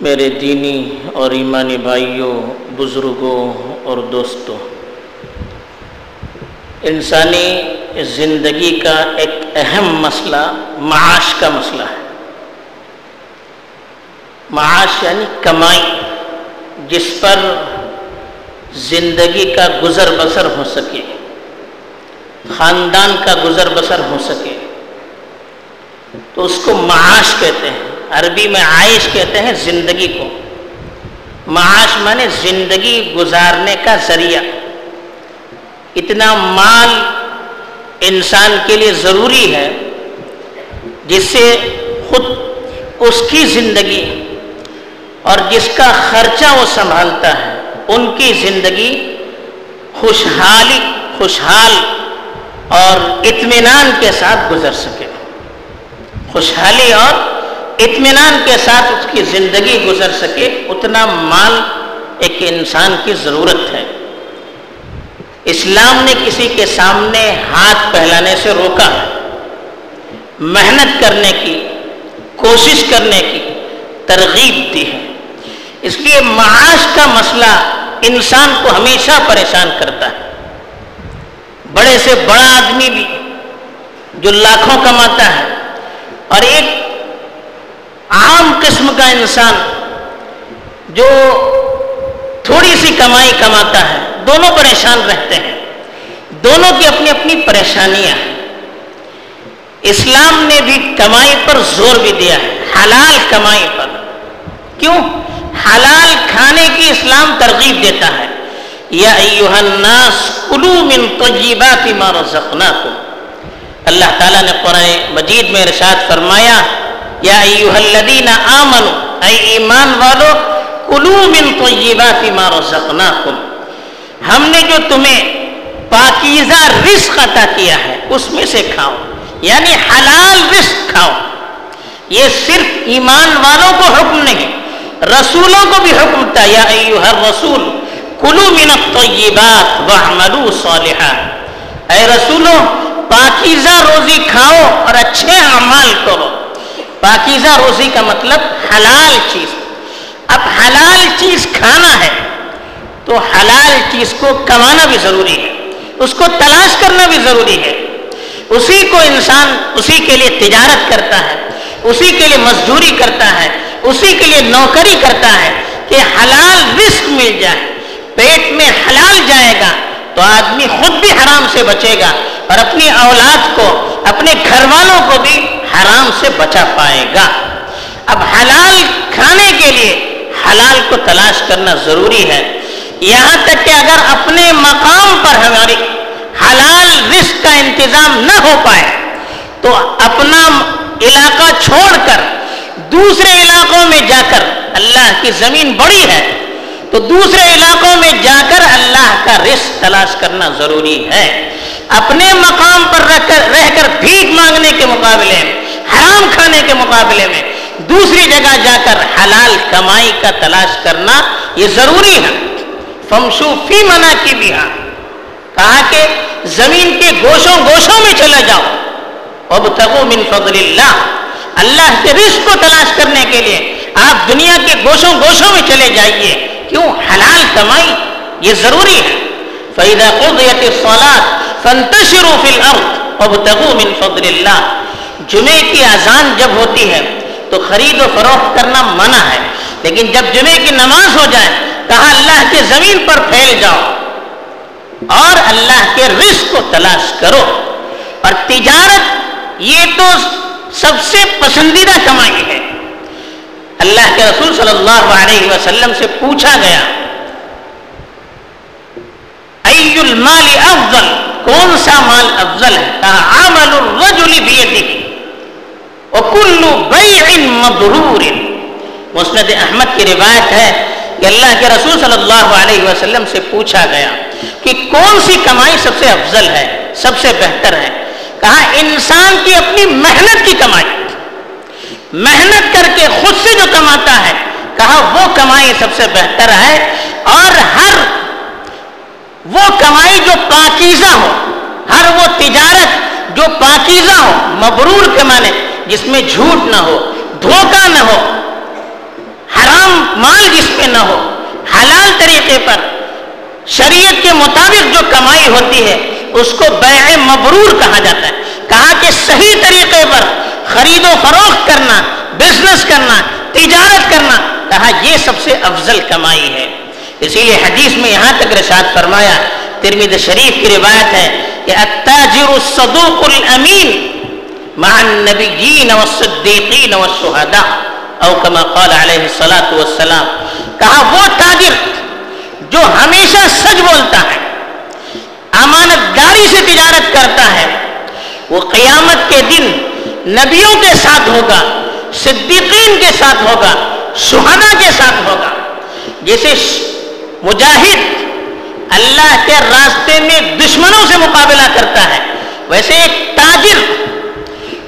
میرے دینی اور ایمانی بھائیوں، بزرگوں اور دوستوں، انسانی زندگی کا ایک اہم مسئلہ معاش کا مسئلہ ہے۔ معاش یعنی کمائی، جس پر زندگی کا گزر بسر ہو سکے، خاندان کا گزر بسر ہو سکے۔ تو اس کو معاش کہتے ہیں۔ عربی میں عائش کہتے ہیں زندگی کو۔ معاش مانے زندگی گزارنے کا ذریعہ۔ اتنا مال انسان کے لیے ضروری ہے جس سے خود اس کی زندگی اور جس کا خرچہ وہ سنبھالتا ہے، ان کی زندگی خوشحالی، خوشحال اور اطمینان کے ساتھ گزر سکے۔ خوشحالی اور اطمینان کے ساتھ اس کی زندگی گزر سکے، اتنا مال ایک انسان کی ضرورت ہے۔ اسلام نے کسی کے سامنے ہاتھ پہلانے سے روکا ہے۔ محنت کرنے کی، کوشش کرنے کی ترغیب دی ہے۔ اس لیے معاش کا مسئلہ انسان کو ہمیشہ پریشان کرتا ہے۔ بڑے سے بڑا آدمی بھی جو لاکھوں کماتا ہے اور ایک عام قسم کا انسان جو تھوڑی سی کمائی کماتا ہے، دونوں پریشان رہتے ہیں۔ دونوں کی اپنی اپنی پریشانیاں ہیں۔ اسلام نے بھی کمائی پر زور بھی دیا ہے، حلال کمائی پر۔ کیوں؟ حلال کھانے کی اسلام ترغیب دیتا ہے۔ یا ایوہ الناس کلو من طیبات ما رزقناکم۔ اللہ تعالیٰ نے قرآن مجید میں ارشاد فرمایا یا ایوہ الذین آمنوا اے ایمان والو کلو من طیبات ما رزقناکم ہم نے جو تمہیں پاکیزہ رزق عطا کیا ہے، اس میں سے کھاؤ۔ یعنی حلال رزق کھاؤ۔ یہ صرف ایمان والوں کو حکم نہیں، رسولوں کو بھی حکم تھا۔ یا ایوہ الرسول کلو من الطیبات وعملو صالحا۔ اے رسولوں، پاکیزہ روزی کھاؤ اور پاکیزہ روزی کا مطلب حلال چیز۔ اب حلال چیز کھانا ہے تو حلال چیز کو کمانا بھی ضروری ہے، اس کو تلاش کرنا بھی ضروری ہے۔ اسی کو انسان اسی کے لیے تجارت کرتا ہے، اسی کے لیے مزدوری کرتا ہے، اسی کے لیے نوکری کرتا ہے کہ حلال رزق مل جائے، پیٹ میں حلال جائے گا تو آدمی خود بھی حرام سے بچے گا اور اپنی اولاد کو، اپنے گھر والوں کو بھی حرام سے بچا پائے گا۔ اب حلال کھانے کے لیے حلال کو تلاش کرنا ضروری ہے۔ یہاں تک کہ اگر اپنے مقام پر ہماری حلال رزق کا انتظام نہ ہو پائے، تو اپنا علاقہ چھوڑ کر دوسرے علاقوں میں جا کر اللہ کی زمین بڑی ہے، تو دوسرے علاقوں میں جا کر اللہ کا رزق تلاش کرنا ضروری ہے۔ اپنے مقام پر رہ کر رہ کر بھیک مانگنے کے مقابلے میں حرام کھانے کے مقابلے میں دوسری جگہ جا کر حلال کمائی کا تلاش کرنا یہ ضروری ہے۔ فمشو فی منا کی بھی ہاں کہا کہ زمین کے گوشوں گوشوں میں چلے جاؤ۔ اب تگو من فضل اللہ اللہ کے رزق کو تلاش کرنے کے لیے آپ دنیا کے گوشوں گوشوں میں چلے جائیے۔ کیوں؟ حلال کمائی یہ ضروری ہے۔ فَإِذَا قُضِيَتِ الصَّلَاةِ فَانْتَشِرُوا فِي الْأَرْضِ وَابْتَغُوا مِنْ فَضْلِ اللَّهِ۔ جمعے کی اذان جب ہوتی ہے تو خرید و فروخت کرنا منع ہے۔ لیکن جب جمعے کی نماز ہو جائے، کہا اللہ کے زمین پر پھیل جاؤ اور اللہ کے رزق کو تلاش کرو۔ اور تجارت، یہ تو سب سے پسندیدہ کمائی ہے۔ اللہ کے رسول صلی اللہ علیہ وسلم سے پوچھا گیا المال افضل؟ کون سا مال افضل ہے؟ کہا، عمل الرجل بیدہ وکل بیع مبرور. مسند احمد کی روایت ہے کہ اللہ کے رسول صلی اللہ علیہ وسلم سے پوچھا گیا کہ کون سی کمائی سب سے افضل ہے، سب سے بہتر ہے؟ کہا، انسان کی اپنی محنت کی کمائی۔ محنت کر کے خود سے جو کماتا ہے، کہا، وہ کمائی سب سے بہتر ہے اور ہر وہ کمائی جو پاکیزہ ہو، ہر وہ تجارت جو پاکیزہ ہو، مبرور کے معنی جس میں جھوٹ نہ ہو، دھوکہ نہ ہو، حرام مال جس میں نہ ہو، حلال طریقے پر شریعت کے مطابق جو کمائی ہوتی ہے، اس کو بیع مبرور کہا جاتا ہے۔ کہا کہ صحیح طریقے پر خرید و فروخت کرنا بزنس کرنا، تجارت کرنا، کہا یہ سب سے افضل کمائی ہے۔ اسی لیے حدیث میں یہاں تک رشاد فرمایا ترمید شریف کی روایت ہے کہ التاجر الصدوق الامین مع النبیین والصدیقین والشہداء او کما قال علیہ الصلاة والسلام، کہا وہ تاجر جو ہمیشہ سچ بولتا ہے، امانت داری سے تجارت کرتا ہے، وہ قیامت کے دن نبیوں کے ساتھ ہوگا، صدیقین کے ساتھ ہوگا شہدا کے ساتھ ہوگا۔ جیسے مجاہد اللہ کے راستے میں دشمنوں سے مقابلہ کرتا ہے، ویسے ایک تاجر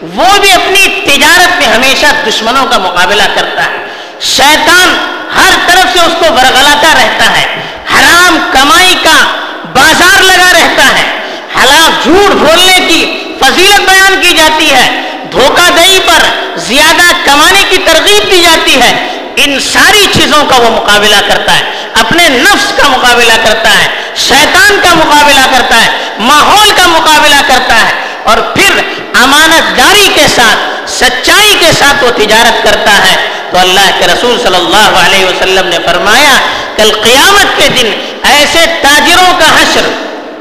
وہ بھی اپنی تجارت میں ہمیشہ دشمنوں کا مقابلہ کرتا ہے۔ شیطان ہر طرف سے اس کو برگلاتا رہتا ہے۔ حرام کمائی کا بازار لگا رہتا ہے۔ حلال جھوٹ بولنے کی فضیلت بیان کی جاتی ہے۔ دھوکہ دہی پر زیادہ کمانے کی ترغیب دی جاتی ہے۔ ان ساری چیزوں کا وہ مقابلہ کرتا ہے۔ اپنے نفس کا مقابلہ کرتا ہے۔ شیطان کا مقابلہ کرتا ہے۔ ماحول کا مقابلہ کرتا ہے۔ اور پھر امانت داری کے ساتھ، سچائی کے ساتھ وہ تجارت کرتا ہے۔ تو اللہ کے رسول صلی اللہ علیہ وسلم نے فرمایا، کل قیامت کے دن ایسے تاجروں کا حشر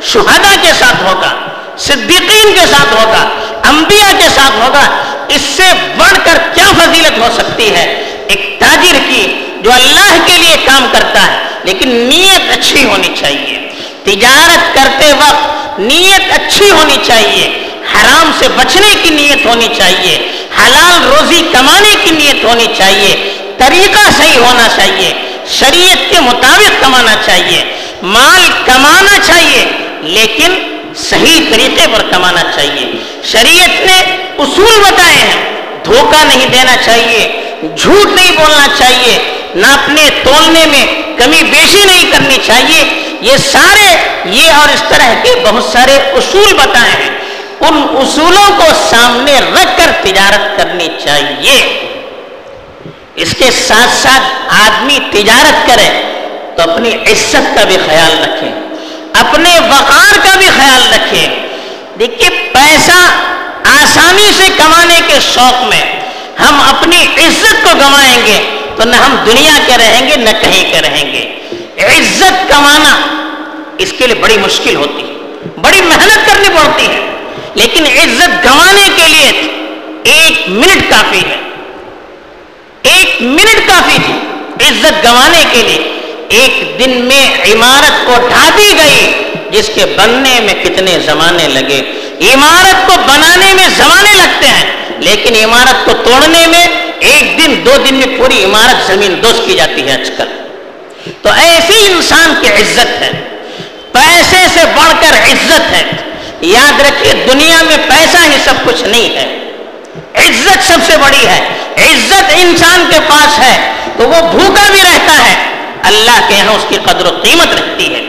شہدا کے ساتھ ہوگا، صدیقین کے ساتھ ہوگا، انبیاء کے ساتھ ہوگا، اس سے بڑھ کر کیا فضیلت ہو سکتی ہے؟ ایک تاجر کی جو اللہ کے لیے کام کرتا ہے، لیکن نیت اچھی ہونی چاہیے۔ تجارت کرتے وقت نیت اچھی ہونی چاہیے۔ حرام سے بچنے کی نیت ہونی چاہیے، حلال روزی کمانے کی نیت ہونی چاہیے، طریقہ صحیح ہونا چاہیے، شریعت کے مطابق کمانا چاہیے، مال کمانا چاہیے، لیکن صحیح طریقے پر کمانا چاہیے۔ شریعت نے اصول بتائے ہیں، دھوکہ نہیں دینا چاہیے، جھوٹ نہیں بولنا چاہیے ناپنے تولنے میں کمی بیشی نہیں کرنی چاہیے۔ یہ سارے، یہ اور اس طرح کے بہت سارے اصول بتائے ہیں۔ ان اصولوں کو سامنے رکھ کر تجارت کرنی چاہیے۔ اس کے ساتھ ساتھ آدمی تجارت کرے تو اپنی عزت کا بھی خیال رکھے، اپنے وقار کا بھی خیال رکھے۔ دیکھیے، پیسہ آسانی سے کمانے کے شوق میں ہم اپنی عزت کو گنوائیں گے تو نہ ہم دنیا کے رہیں گے، نہ کہیں کے رہیں گے۔ عزت کمانا اس کے لیے بڑی مشکل ہوتی ہے، بڑی محنت کرنی پڑتی ہے۔ لیکن عزت گنوانے کے لیے ایک منٹ کافی ہے۔ ایک منٹ کافی تھی عزت گنوانے کے لیے ایک دن میں عمارت کو ڈھا دی گئی جس کے بننے میں کتنے زمانے لگے۔ عمارت کو بنانے میں زمانے لگتے ہیں، لیکن عمارت کو توڑنے میں ایک دن، دو دن میں پوری عمارت زمین دوست کی جاتی ہے آج کل۔ تو ایسی انسان کی عزت ہے۔ پیسے سے بڑھ کر عزت ہے۔ یاد رکھیے دنیا میں پیسہ ہی سب کچھ نہیں ہے۔ عزت سب سے بڑی ہے۔ عزت انسان کے پاس ہے تو وہ بھوکا بھی رہتا ہے۔ اللہ کے یہاں اس کی قدر و قیمت رہتی ہے۔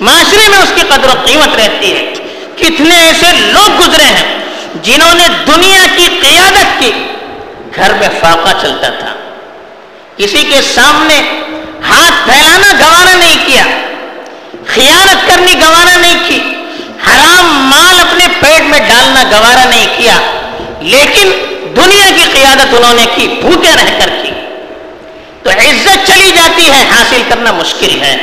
معاشرے میں اس کی قدر و قیمت رہتی ہے۔ کتنے ایسے لوگ گزرے ہیں جنہوں نے دنیا کی قیادت کی۔ گھر میں فاقہ چلتا تھا۔ کسی کے سامنے ہاتھ پھیلانا گوارا نہیں کیا۔ خیانت کرنی گوارا نہیں کی۔ حرام مال اپنے پیٹ میں ڈالنا گوارا نہیں کیا، لیکن دنیا کی قیادت انہوں نے کی، بھوکے رہ کر کی۔ تو عزت چلی جاتی ہے، حاصل کرنا مشکل ہے۔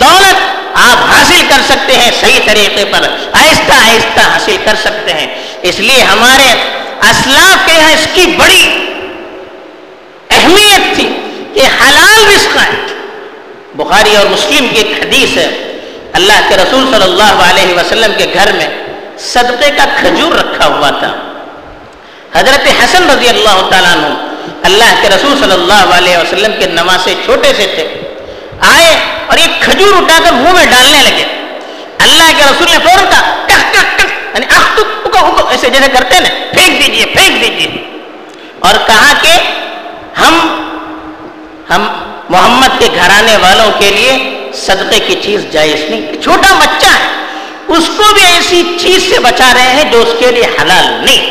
دولت آپ حاصل کر سکتے ہیں صحیح طریقے پر، آہستہ آہستہ حاصل کر سکتے ہیں۔ اس لیے ہمارے اسلاف کے یہاں اس کی بڑی اہمیت تھی کہ حلال رزق ہے۔ بخاری اور مسلم کی ایک حدیث ہے۔ اللہ کے رسول صلی اللہ علیہ وسلم کے گھر میں صدقے کا کھجور رکھا ہوا تھا۔ حضرت حسن رضی اللہ تعالیٰ عنہ اللہ کے رسول صلی اللہ علیہ وسلم کے نمازے چھوٹے سے تھے۔ آئے اور یہ کھجور اٹھا کر منہ میں ڈالنے لگے۔ اللہ کے رسول نے فوراً کہا یعنی ایسے جیسے کرتے نا، پھینک دیجیے پھینک دیجیے۔ اور کہا کہ ہم ہم محمد کے گھرانے والوں کے لیے صدقے کی چیز جائز نہیں، چھوٹا بچہ ہے، اس کو بھی ایسی چیز سے بچا رہے ہیں جو اس کے لیے حلال نہیں۔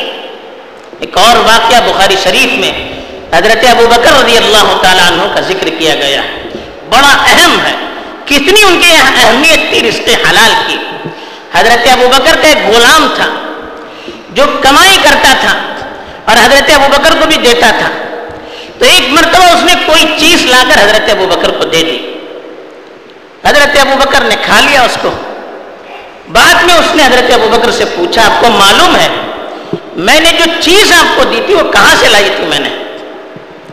ایک اور واقعہ بخاری شریف میں حضرت ابو بکر رضی اللہ تعالیٰ عنہ کا ذکر کیا گیا۔ بڑا اہم ہے، کتنی ان کے اہمیت تھی رشتے حلال کی۔ حضرت ابو بکر کا ایک غلام تھا جو کمائی کرتا تھا اور حضرت ابو بکر کو بھی دیتا تھا۔ تو ایک مرتبہ اس نے کوئی چیز لا کر حضرت ابو بکر کو دے دی۔ حضرت ابو بکر نے کھا لیا اس کو۔ بعد میں اس نے حضرت ابو بکر سے پوچھا، آپ کو معلوم ہے میں نے جو چیز آپ کو دی تھی وہ کہاں سے لائی تھی میں نے؟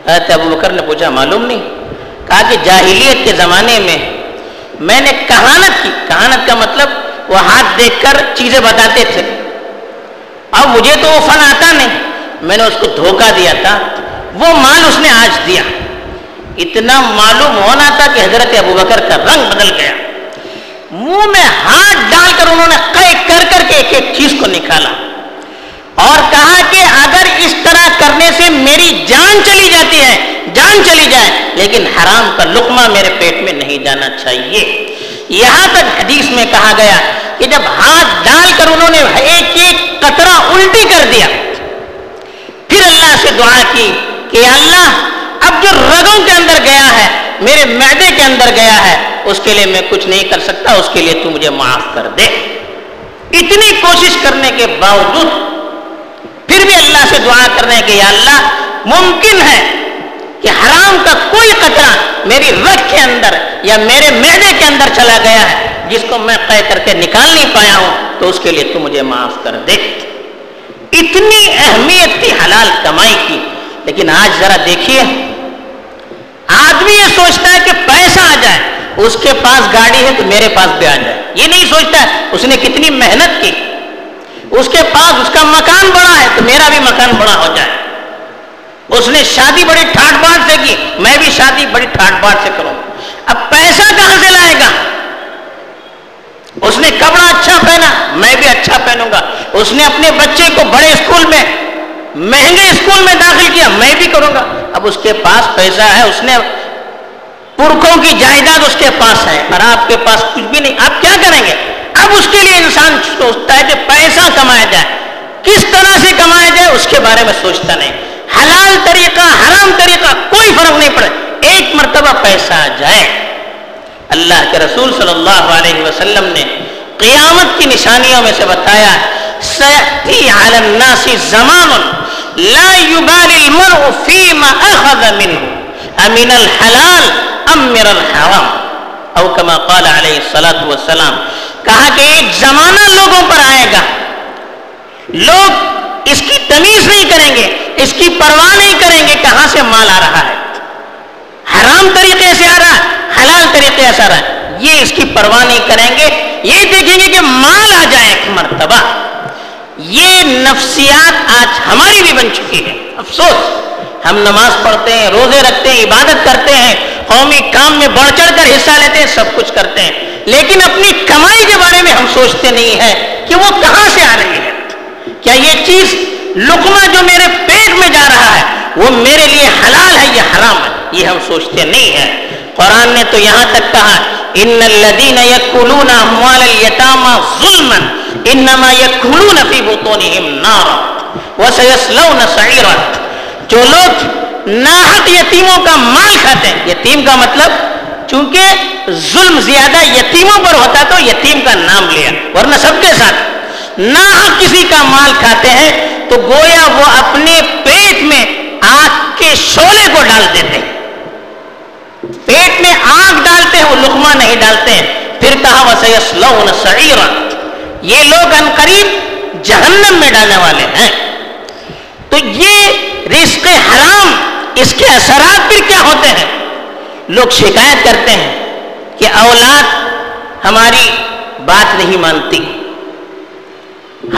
حضرت ابو بکر نے پوچھا، معلوم نہیں۔ کہا کہ جاہلیت کے زمانے میں میں نے کہانت کی۔ کہانت کا مطلب وہ ہاتھ دیکھ کر چیزیں بتاتے تھے۔ اب مجھے تو وہ فن آتا نہیں۔ میں نے اس کو دھوکہ دیا تھا۔ وہ مال اس نے آج دیا۔ اتنا معلوم ہونا تھا کہ حضرت ابو بکر کا رنگ بدل گیا۔ منہ میں ہاتھ ڈال کر انہوں نے کر کر کے ایک ایک چیز کو نکالا۔ اور کہا کہ اگر اس طرح کرنے سے میری جان چلی جاتی ہے، جان چلی جائے، لیکن حرام کا لقمہ میرے پیٹ میں نہیں جانا چاہیے۔ یہاں تک حدیث میں کہا گیا کہ جب ہاتھ ڈال کر انہوں نے ایک ایک قطرہ الٹی کر دیا، پھر اللہ سے دعا کی کہ اللہ اب جو رگوں کے اندر گیا ہے، میرے معدے کے اندر گیا ہے، اس کے لیے میں کچھ نہیں کر سکتا، اس کے لیے تو مجھے معاف کر دے۔ اتنی کوشش کرنے کے باوجود پھر بھی اللہ سے دعا کر رہے ہیں کہ یا اللہ، ممکن ہے کہ حرام کا کوئی قطرہ میری رگ کے اندر یا میرے معدے کے اندر چلا گیا ہے، جس کو میں قے کر کے نکال نہیں پایا ہوں، تو اس کے لیے تو مجھے معاف کر دے۔ اتنی اہمیت تھی حلال کمائی کی، لیکن آج ذرا دیکھیے آدمی یہ سوچتا ہے کہ پیسہ آ جائے، اس کے پاس گاڑی ہے تو میرے پاس بھی آ جائے۔ یہ نہیں سوچتا ہے، اس نے کتنی محنت کی۔ اس کے پاس اس کا مکان بڑا ہے تو میرا بھی مکان بڑا ہو جائے۔ اس نے شادی بڑی ٹھاٹ باٹ سے کی، میں بھی شادی بڑی ٹھاٹ باٹ سے کروں۔ اب پیسہ کہاں سے لائے گا؟ اس نے کپڑا اچھا پہنا، میں بھی اچھا پہنوں گا۔ اس نے اپنے بچے کو بڑے اسکول میں مہنگے اسکول میں داخل کیا، میں بھی کروں گا۔ اب اس کے پاس پیسہ ہے، اس نے پورکھوں کی جائیداد اس کے پاس ہے اور آپ کے پاس کچھ بھی نہیں۔ آپ کیا کریں گے؟ اب اس کے لیے انسان سوچتا ہے کہ پیسہ کمایا جائے۔ کس طرح سے کمایا جائے، اس کے بارے میں سوچتا نہیں۔ حلال طریقہ، حرام طریقہ، کوئی فرق نہیں پڑے۔ ایک مرتبہ پیسہ آ جائے۔ اللہ کے رسول صلی اللہ علیہ وسلم نے قیامت کی نشانیوں میں سے بتایا سیأتی علی الناس زمان لا يبال المرء فيما اخذ منه. امن الحلال ام من الحرام؟ او كما قال علیہ الصلوۃ والسلام، کہا کہ ایک زمانہ لوگوں پر آئے گا۔ لوگ اس کی تمیز نہیں کریں گے، اس کی پرواہ نہیں کریں گے کہاں سے مال آ رہا ہے۔ حرام طریقے سے آ رہا ہے، حلال طریقے سے آ رہا ہے۔ یہ اس کی پرواہ نہیں کریں گے، یہ دیکھیں گے کہ مال آ جائے ایک مرتبہ۔ یہ نفسیات آج ہماری بھی بن چکی ہے افسوس۔ ہم نماز پڑھتے ہیں، روزے رکھتے ہیں، عبادت کرتے ہیں، قومی کام میں بڑھ چڑھ کر حصہ لیتے ہیں، سب کچھ کرتے ہیں۔ لیکن اپنی کمائی کے بارے میں ہم سوچتے نہیں ہیں کہ وہ کہاں سے آ رہی ہے۔ کیا یہ چیز لقمہ جو میرے پیٹ میں جا رہا ہے، وہ میرے لیے حلال ہے یا حرام ہے؟ یہ ہم سوچتے نہیں ہیں۔ قرآن نے تو یہاں تک کہا ان الذين ياكلون اموال اليتامى ظلما انما ياكلون في بطونهم نارا وسيصلون سعيرا جو لوگ ناحق یتیموں کا مال کھاتے ہیں، یتیم کا مطلب چونکہ ظلم زیادہ یتیموں پر ہوتا تو یتیم کا نام لیا، ورنہ سب کے ساتھ ناحق کسی کا مال کھاتے ہیں تو گویا وہ اپنے پیٹ میں آگ کے شولے کو ڈال دیتے ہیں۔ پیٹ میں آگ ڈالتے ہیں وہ لقمہ نہیں ڈالتے ہیں۔ پھر کہا وسیسلون سعیرا یہ لوگ ان قریب جہنم میں ڈالنے والے ہیں۔ تو یہ رزق حرام، اس کے اثرات پھر کیا ہوتے ہیں؟ لوگ شکایت کرتے ہیں کہ اولاد ہماری بات نہیں مانتی۔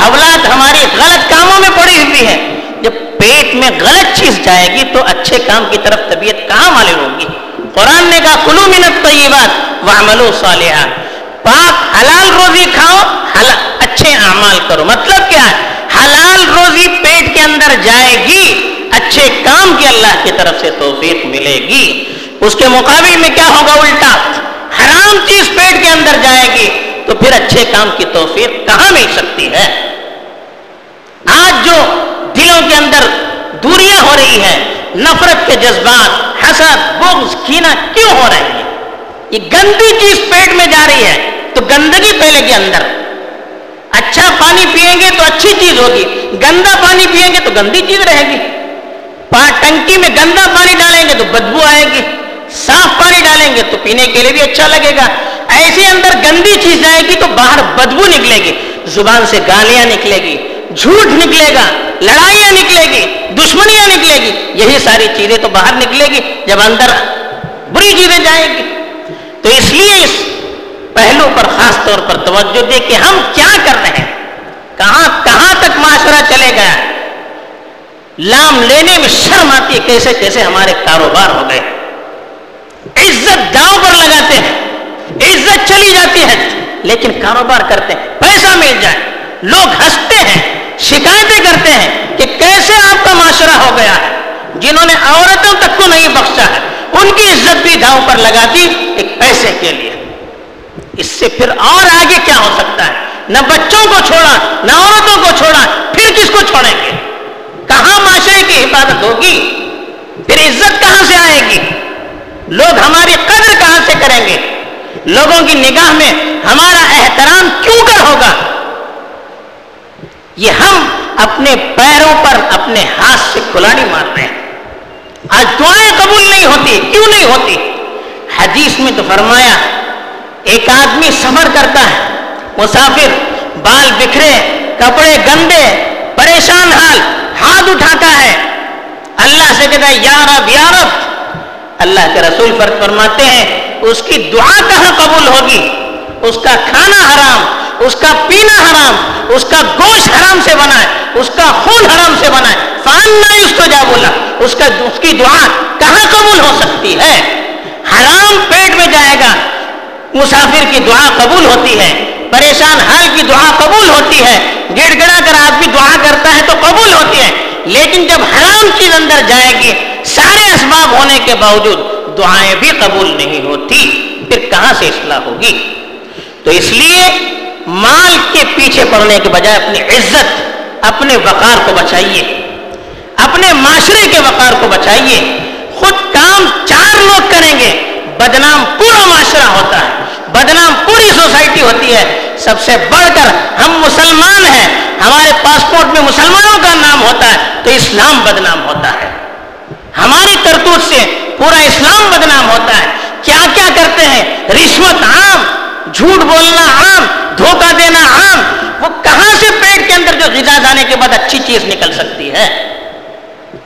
اولاد ہماری غلط کاموں میں پڑی ہوئی ہے جب پیٹ میں غلط چیز جائے گی تو اچھے کام کی طرف طبیعت کہاں معلوم ہوگی؟ قرآن نے کہا، کلو منت طیبات وعملو صالحہ پاک حلال روزی کھاؤ حلال اچھے اعمال کرو۔ مطلب کیا ہے؟ حلال روزی پیٹ کے اندر جائے گی، اچھے کام کی اللہ کی طرف سے توفیق ملے گی۔ اس کے مقابل میں کیا ہوگا الٹا؟ حرام چیز پیٹ کے اندر جائے گی، تو پھر اچھے کام کی توفیق کہاں مل سکتی ہے؟ آج جو دلوں کے اندر دوریاں ہو رہی ہیں نفرت کے جذبات، حسد، بغض کینا کیوں ہو رہے ہیں؟ یہ گندی چیز پیٹ میں جا رہی ہے، تو گندگی پھیلے گی اندر۔ اچھا پانی پیئیں گے تو اچھی چیز ہوگی، گندا پانی پیئیں گے تو گندی چیز رہے گی۔ ٹنکی میں گندا پانی ڈالیں گے تو بدبو آئے گی، صاف پانی ڈالیں گے تو پینے کے لیے بھی اچھا لگے گا۔ ایسے اندر گندی چیز جائے گی تو باہر بدبو نکلے گی، زبان سے گالیاں نکلے گی۔ جھوٹ نکلے گا، لڑائیاں نکلے گی، دشمنیاں نکلے گی، یہی ساری چیزیں تو باہر نکلے گی جب اندر بری چیزیں جائیں گی۔ تو اس لیے اس پہلو پر خاص طور پر توجہ دے کہ ہم کیا کر رہے ہیں۔ کہاں کہاں تک معاشرہ چلے گیا؟ لام لینے میں شرم آتی ہے، کیسے کیسے ہمارے کاروبار ہو گئے۔ عزت داؤں پر لگاتے ہیں، عزت چلی جاتی ہے، لیکن کاروبار کرتے ہیں، پیسہ مل جائے، لوگ ہنستے ہیں۔ شکایتیں کرتے ہیں کہ کیسے آپ کا معاشرہ ہو گیا ہے؟ جنہوں نے عورتوں تک کو نہیں بخشا ہے، ان کی عزت بھی داؤں پر لگا دی ایک پیسے کے لیے۔ اس سے پھر اور آگے کیا ہو سکتا ہے؟ نہ بچوں کو چھوڑا، نہ عورتوں کو چھوڑا، پھر کس کو چھوڑیں گے؟ کہاں معاشرے کی حفاظت ہوگی؟ پھر عزت کہاں سے آئے گی؟ لوگ ہماری قدر کہاں سے کریں گے؟ لوگوں کی نگاہ میں ہمارا احترام کیوں کر ہوگا؟ یہ ہم اپنے پیروں پر اپنے ہاتھ سے کھلاڑی مار رہے ہیں۔ آج دعائیں قبول نہیں ہوتی، کیوں نہیں ہوتی؟ حدیث میں تو فرمایا، ایک آدمی سفر کرتا ہے، مسافر بال بکھرے، کپڑے گندے، پریشان حال، ہاتھ اٹھاتا ہے۔ اللہ سے کہتا ہے، یا رب یا رب۔ اللہ کے رسول پر فرماتے ہیں، اس کی دعا کہاں قبول ہوگی؟ اس کا کھانا حرام اس کا پینا حرام، اس کا گوشت حرام سے بنا ہے، اس کا خون حرام سے بنا ہے۔ فان نہیں اس کو جا بولا اس کا، اس کی دعا کہاں قبول ہو سکتی ہے؟ حرام پیٹ میں جائے گا، مسافر کی دعا قبول ہوتی ہے، پریشان حال کی دعا قبول ہوتی ہے، گڑ گڑا کر آدمی دعا کرتا ہے تو قبول ہوتی ہے۔ لیکن جب حرام چیز اندر جائے گی، سارے اسباب ہونے کے باوجود دعائیں بھی قبول نہیں ہوتی، پھر کہاں سے اصلاح ہوگی؟ تو اس لیے مال کے پیچھے پڑنے کے بجائے اپنی عزت، اپنے وقار کو بچائیے۔ اپنے معاشرے کے وقار کو بچائیے۔ خود کام چار لوگ کریں گے، بدنام پورا معاشرہ ہوتا ہے، بدنام پوری سوسائٹی ہوتی ہے۔ سب سے بڑھ کر ہم مسلمان ہیں، ہمارے پاسپورٹ میں مسلمانوں کا نام ہوتا ہے تو اسلام بدنام ہوتا ہے۔ ہماری کرتوت سے پورا اسلام بدنام ہوتا ہے۔ کیا کیا کرتے ہیں؟ رشوت عام جھوٹ بولنا عام، دھوکہ دینا عام، وہ کہاں سے پیٹ کے اندر جو غذا جانے کے بعد اچھی چیز نکل سکتی ہے؟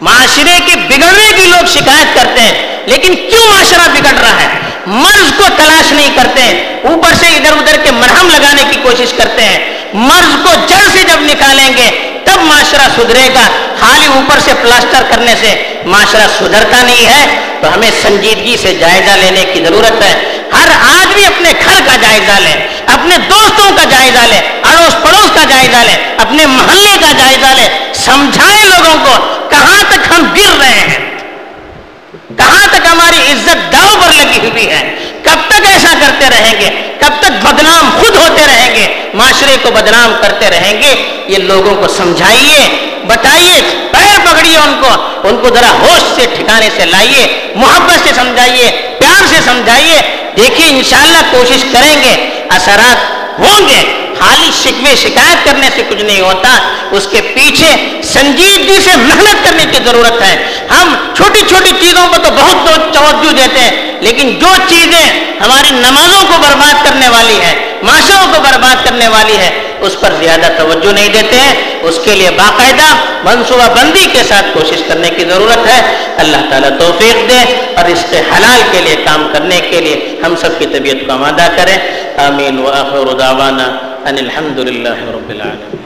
معاشرے کے بگڑنے کی لوگ شکایت کرتے ہیں، لیکن کیوں معاشرہ بگڑ رہا ہے؟ مرض کو تلاش نہیں کرتے ہیں اوپر سے ادھر ادھر کے مرہم لگانے کی کوشش کرتے ہیں۔ مرض کو جڑ سے جب نکالیں گے، تب معاشرہ سدھرے گا۔ خالی اوپر سے پلاسٹر کرنے سے معاشرہ سدھرتا نہیں ہے، تو ہمیں سنجیدگی سے جائزہ لینے کی ضرورت ہے۔ ہر آدمی اپنے گھر کا جائزہ لے، اپنے دوستوں کا جائزہ لے اڑوس پڑوس کا جائزہ لے، اپنے محلے کا جائزہ لے۔ سمجھائے لوگوں کو کہاں تک ہم گر رہے ہیں؟ کہاں تک ہماری عزت داؤ پر لگی ہوئی ہے؟ کب تک ایسا کرتے رہیں گے؟ کب تک بدنام خود ہوتے رہیں گے؟ معاشرے کو بدنام کرتے رہیں گے؟ یہ لوگوں کو سمجھائیے، بتائیے، پیر پکڑیے ان کو ان کو ذرا ہوش سے، ٹھکانے سے لائیے، محبت سے سمجھائیے۔ پیار سے سمجھائیے۔ دیکھیے، انشاءاللہ کوشش کریں گے، اثرات ہوں گے۔ خالی شکوے، شکایت کرنے سے کچھ نہیں ہوتا۔ اس کے پیچھے سنجیدگی سے محنت کرنے کی ضرورت ہے۔ ہم چھوٹی چھوٹی چیزوں کو تو بہت توجہ دیتے ہیں، لیکن جو چیزیں ہماری نمازوں کو برباد کرنے والی ہے معاشروں کو برباد کرنے والی ہے اس پر زیادہ توجہ نہیں دیتے ہیں۔ اس کے لیے باقاعدہ منصوبہ بندی کے ساتھ کوشش کرنے کی ضرورت ہے۔ اللہ تعالیٰ توفیق دے اور اس کے حلال کے لیے کام کرنے کے لیے ہم سب کی طبیعت کو آمادہ کریں آمین۔ و آخر دعوانا ان الحمد للہ رب العالمین۔